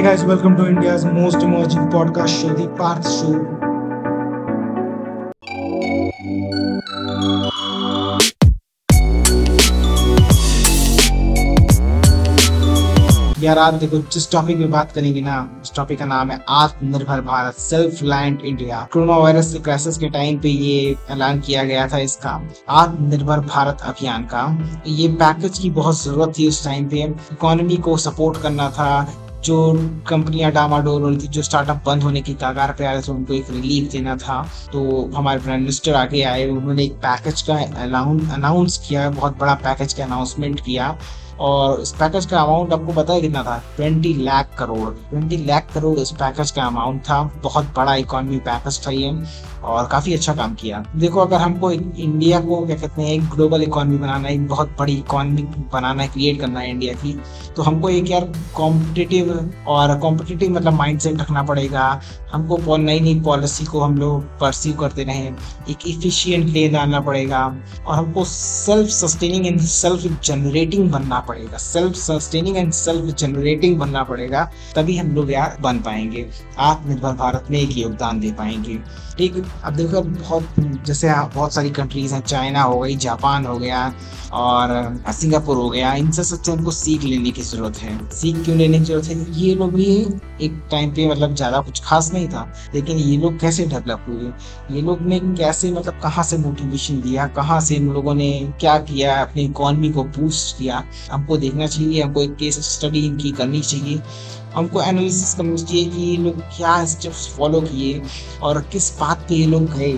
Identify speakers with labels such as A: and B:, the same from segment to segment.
A: Hey guys, welcome to India's most emerging podcast show, The Parth Show. यार आज देखो जिस टॉपिक में बात करेंगे ना उस टॉपिक का नाम है Atmanirbhar Bharat self reliant India corona virus crisis के टाइम पे ये ऐलान किया गया था इसका आत्मनिर्भर भारत अभियान का ये पैकेज की बहुत ज़रूरत थी उस टाइम पे इकोनॉमी को सपोर्ट करना था जो कंपनियाँ डामाडोल थी जो स्टार्टअप बंद होने की कगार पे आ रहे थे, उनको एक रिलीफ देना था। तो हमारे प्राइम मिनिस्टर आगे आए, उन्होंने एक पैकेज का अनाउंस किया, बहुत बड़ा पैकेज का अनाउंसमेंट किया। और इस पैकेज का अमाउंट आपको पता है कितना था? ट्वेंटी लाख करोड़ ट्वेंटी लाख करोड़ इस पैकेज का अमाउंट था। बहुत बड़ा इकोनॉमी पैकेज था ये और काफ़ी अच्छा काम किया। देखो, अगर हमको इंडिया को क्या कहते हैं, एक ग्लोबल इकोनॉमी बनाना है, एक बहुत बड़ी इकोनॉमी बनाना है क्रिएट करना है इंडिया की तो हमको एक यार कॉम्पिटिटिव और कॉम्पिटिटिव मतलब माइंडसेट रखना पड़ेगा। हमको नई नई पॉलिसी को हम लोग परस्यू करते रहे। एक इफिशियंट ले डालना पड़ेगा और हमको self sustaining and self generating बनना पड़ेगा। Self sustaining and self generating बनना पड़ेगा, तभी हम लोग यार बन पाएँगे। आत्मनिर्भर भारत में एक योगदान दे पाएँगे। ठीक अब देखो बहुत, जैसे बहुत सारी कंट्रीज़ हैं चाइना हो गई जापान हो गया, और सिंगापुर हो गया इनसे सच्चे हमको सीख लेने की ज़रूरत है। सीख क्यों लेने की ज़रूरत है? ये लोग भी एक टाइम पे मतलब ज़्यादा कुछ खास नहीं था, लेकिन ये लोग कैसे डेवलप हुए? ये लोग ने कैसे मतलब कहाँ से मोटिवेशन दिया कहाँ से इन लोगों ने क्या किया? अपनी इकोनॉमी को बूस्ट किया? हमको देखना चाहिए हमको एक केस स्टडी इनकी करनी चाहिए। हमको एनालिसिस करना चाहिए कि ये लोग क्या स्टेप्स फॉलो किए और किस बात पे ये लोग गए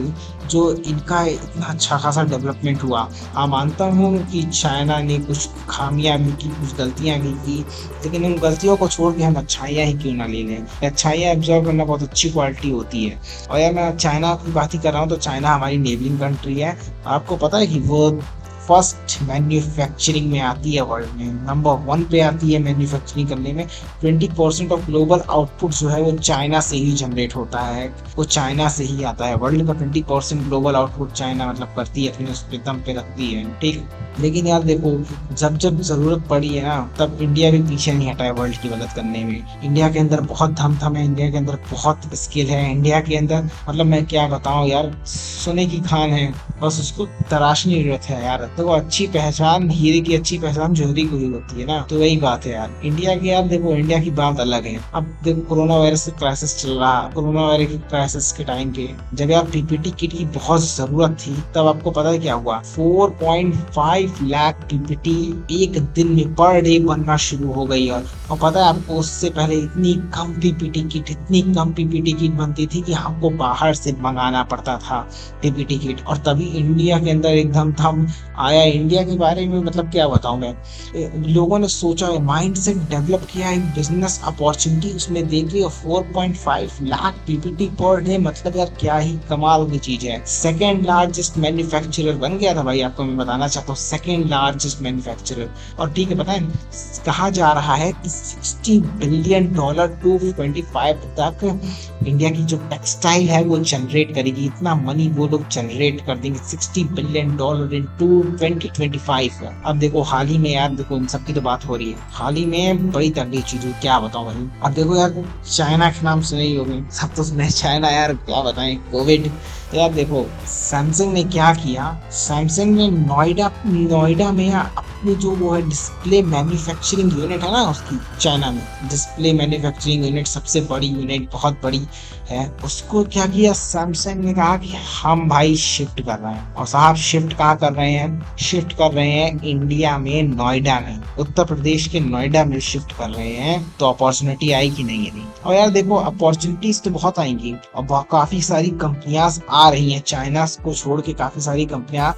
A: जो इनका इतना अच्छा खासा डेवलपमेंट हुआ। हाँ मानता हूँ कि चाइना ने कुछ खामियाँ भी की, कुछ गलतियाँ भी की, लेकिन उन गलतियों को छोड़ के हम अच्छाइयाँ ही क्यों ना ले लें? अच्छाइयाँ ऑब्ज़र्व करना बहुत अच्छी क्वालिटी होती है। और यार मैं चाइना की बात ही कर रहा हूँ तो चाइना हमारी नेबलिंग कंट्री है। आपको पता है कि वो फ़र्स्ट मैन्युफैक्चरिंग में आती है वर्ल्ड में। नंबर वन पे आती है मैन्युफैक्चरिंग करने में। Twenty percent of global output जो है वो चाइना से ही जनरेट होता है। वो चाइना से ही आता है। वर्ल्ड का twenty percent global output China मतलब करती है, अपने उस पे दम पे रखती है। ठीक? लेकिन यार देखो, जब जब ज़रूरत पड़ी है ना, तब इंडिया भी पीछे नहीं हटा है वर्ल्ड की मदद करने में। इंडिया के अंदर बहुत धम धम है इंडिया के अंदर बहुत स्किल है। इंडिया के अंदर मतलब मैं क्या बताऊँ यार, सोने की खान है। बस उसको तराशने ज़रूरत है यार। तो वो अच्छी पहचान हीरे की अच्छी पहचान जोहरी को ही होती है ना? तो वही बात है यार। इंडिया की यार देखो इंडिया की बात अलग है। अब देखो कोरोना वायरस क्राइसिस चल रहा कोरोना वायरस क्राइसिस के टाइम पे जब यार पीपीटी किट की बहुत ज़रूरत थी तब आपको पता है क्या हुआ? 4.5 लाख पीपीटी एक दिन में पर डे बनना शुरू हो गई और, और पता है आपको उससे पहले इतनी कम पीपीटी किट इतनी कम पीपीटी किट बनती थी कि हमको बाहर से मंगाना पड़ता था पीपीटी किट। और तभी इंडिया के अंदर एकदम थम आया इंडिया के बारे में मतलब क्या बताऊँ मैं? लोगों ने सोचा माइंड सेट डेवलप किया, एक बिज़नेस अपॉर्चुनिटी उसमें देखी और four point five lakh PPT per day मतलब यार क्या ही कमाल की चीज़ है। सेकेंड लार्जेस्ट मैन्युफैक्चरर बन गया था भाई, आपको मैं बताना चाहता हूँ सेकेंड लार्जेस्ट मैन्युफैक्चरर और ठीक है है, कहा जा रहा है कि sixty billion dollar two twenty तक इंडिया की जो टेक्सटाइल है, वो जनरेट करेगी। इतना मनी वो लोग जनरेट कर देंगे sixty billion dollar in two twenty twenty five अब देखो, हाल ही में यार, देखो, इन सबकी तो बात हो रही है। हाल ही में बड़ी तगड़ी चीज़ हुई, क्या बताओ भाई? अब देखो यार, चाइना के नाम सुने ही होगी। सब तो सुने चाइना, यार, क्या बताएँ, कोविड। तो यार देखो, सैमसंग ने क्या किया? सैमसंग ने नोएडा नोएडा में अपनी जो वो है डिस्प्ले मैन्युफैक्चरिंग यूनिट है ना उसकी चाइना में। डिस्प्ले मैन्युफैक्चरिंग यूनिट सबसे बड़ी यूनिट बहुत बड़ी है। उसको क्या किया? सैमसंग ने कहा कि हम भाई शिफ्ट कर रहे हैं। और साहब शिफ्ट कहाँ कर रहे हैं? शिफ्ट कर रहे हैं इंडिया में नोएडा में। उत्तर प्रदेश के नोएडा में शिफ्ट कर रहे हैं। तो अपॉर्चुनिटी आएगी नहीं है और यार देखो अपॉर्चुनिटीज़ तो बहुत आएँगी। और काफ़ी सारी कंपनियाँ आ रही हैं। चाइना को छोड़ के काफ़ी सारी कंपनियाँ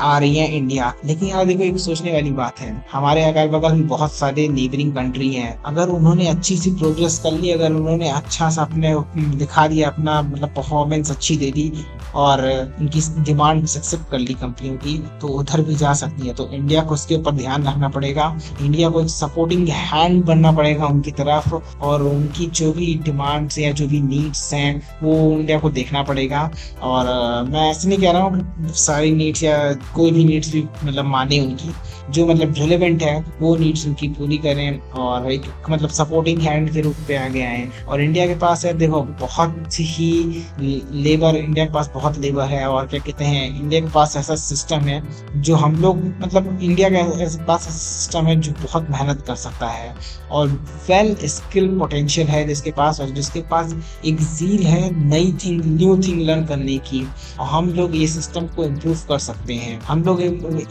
A: आ रही हैं इंडिया लेकिन यार देखो, एक सोचने वाली बात है। हमारे अगल बगल में बहुत सारे नेबरिंग कंट्री हैं। अगर उन्होंने अच्छी सी प्रोग्रेस कर ली, अगर उन्होंने अच्छा सा अपने दिखा दिया, अपना मतलब परफॉर्मेंस अच्छी दे दी और उनकी डिमांड एक्सेप्ट कर ली कंपनियों की तो उधर भी जा सकती है। तो इंडिया को उसके ऊपर ध्यान रखना पड़ेगा। इंडिया को एक सपोर्टिंग हैंड बनना पड़ेगा उनकी तरफ़ और उनकी जो भी डिमांड्स या जो भी नीड्स हैं, वो इंडिया को देखना पड़ेगा। और मैं ऐसे नहीं कह रहा हूँ सारी नीड्स या कोई भी नीड्स भी मतलब माने उनकी। जो मतलब रिलेवेंट है, वो नीड्स उनकी पूरी करें और एक मतलब सपोर्टिंग हैंड के रूप पे आगे आए। और इंडिया के पास है, देखो, बहुत ही लेबर इंडिया के पास बहुत लेबर है और क्या कहते हैं इंडिया के पास ऐसा सिस्टम है जो हम लोग मतलब इंडिया के पास ऐसा सिस्टम है जो बहुत मेहनत कर सकता है। और वेल स्किल पोटेंशियल है जिसके पास और जिसके पास एक जील है नई थिंग न्यू थिंग लर्न करने की। और हम लोग ये सिस्टम को इम्प्रूव कर सकते हैं। हम लोग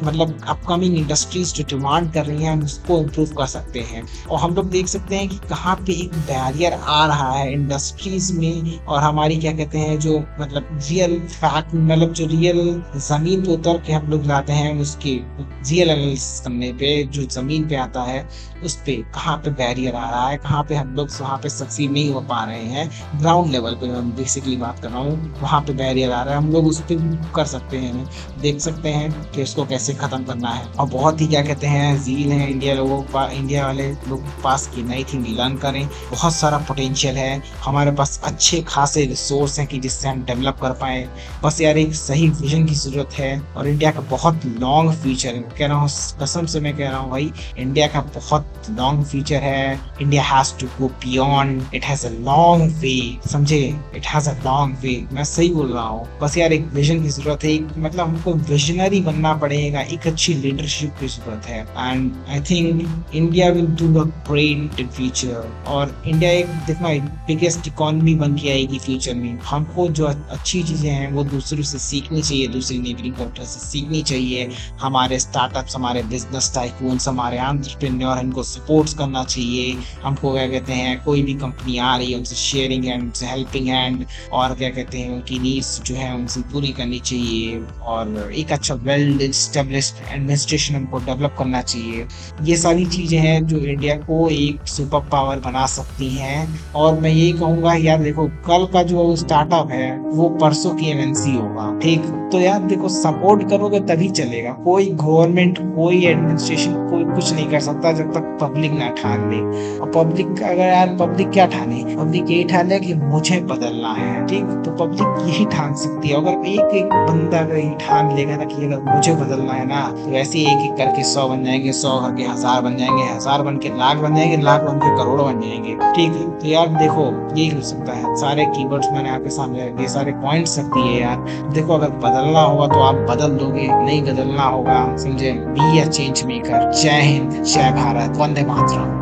A: मतलब अपकमिंग इंडस्ट्रीज़ जो डिमांड कर रही हैं, हम उसको इम्प्रूव कर सकते हैं। और हम लोग देख सकते हैं कि कहाँ पे एक बैरियर आ रहा है इंडस्ट्रीज़ में और हमारी क्या कहते हैं, जो मतलब रियल फैक्ट मतलब जो रियल ज़मीन पे उतर के हम लोग लाते हैं, उसकी रियल एनालिसिस करने पे, जो ज़मीन पे आता है, उस पे कहाँ पे बैरियर आ रहा है, कहाँ पे हम लोग वहाँ पे सक्सीड नहीं हो पा रहे हैं। ग्राउंड लेवल पे हम बेसिकली बात कर रहा हूँ, वहाँ पे बैरियर आ रहा है, हम लोग उस पर कर सकते हैं। देख सकते हैं कि उसको कैसे ख़त्म करना है। और बहुत ही क्या कहते हैं जील है इंडिया लोगों का इंडिया वाले लोग पास की नई थिंग लर्न करें। बहुत सारा पोटेंशियल है। हमारे पास अच्छे खासे रिसोर्स हैं कि जिससे हम डेवलप कर पाए। बस यार एक सही विजन की ज़रूरत है और इंडिया का बहुत लॉन्ग फ्यूचर है। कह रहा हूँ, कसम से मैं कह रहा हूँ भाई, इंडिया का बहुत लॉन्ग फ्यूचर है। India has to go beyond it has a long way समझे? It has a long way मैं सही बोल रहा हूँ। बस यार एक विजन की ज़रूरत है। मतलब हमको विजनरी बनना पड़ेगा। एक अच्छी लीडरशिप है and I think India will do a great in future और इंडिया एक देखना बिगेस्ट इकोनॉमी बन के आएगी फ्यूचर में। हमको जो अच्छी चीज़ें हैं, वो दूसरों से सीखनी चाहिए, दूसरी नेबरिंग कंट्री से सीखनी चाहिए। हमारे स्टार्टअप्स हमारे बिज़नेस टाइकून्स हमारे एंटरप्रेन्योर इनको सपोर्ट्स करना चाहिए। हमको क्या कहते हैं, कोई भी कंपनी आ रही है, उनसे शेयरिंग हैंड उनसे हेल्पिंग हैंड और क्या कहते हैं, उनकी नीड्स जो है, उनसे पूरी करनी चाहिए। और एक अच्छा वेल स्टेब्लिश एडमिनिस्ट्रेशन हमको डेवलप करना चाहिए। ये सारी चीज़ें हैं जो इंडिया को एक सुपर पावर बना सकती हैं। और मैं यही कहूँगा, यार देखो, कल का जो स्टार्टअप है, वो परसों की एमएनसी होगा, ठीक? तो यार देखो सपोर्ट करोगे तभी चलेगा। कोई गवर्नमेंट कोई एडमिनिस्ट्रेशन कोई कुछ नहीं कर सकता जब तक पब्लिक ना ठान ले। और पब्लिक अगर यार पब्लिक क्या ठाने? पब्लिक यही ठान ले कि मुझे बदलना है, ठीक? तो पब्लिक यही ठान सकती है। अगर एक एक बंदा अगर ठान लेगा ना कि अगर मुझे बदलना है ना तो वैसे एक एक करके सौ बन जाएँगे, सौ करके हज़ार बन जाएँगे, हज़ार बन के लाख बन जाएँगे, लाख बन के करोड़ बन जाएँगे। ठीक है? तो यार देखो यही हो सकता है। सारे कीवर्ड्स मैंने आपके सामने ये सारे पॉइंट्स रख दिए यार। देखो, अगर बदलना होगा तो आप बदल दोगे, नहीं बदलना होगा, समझे? बी अ चेंज मेकर जय हिंद, जय भारत, वंदे मातरम।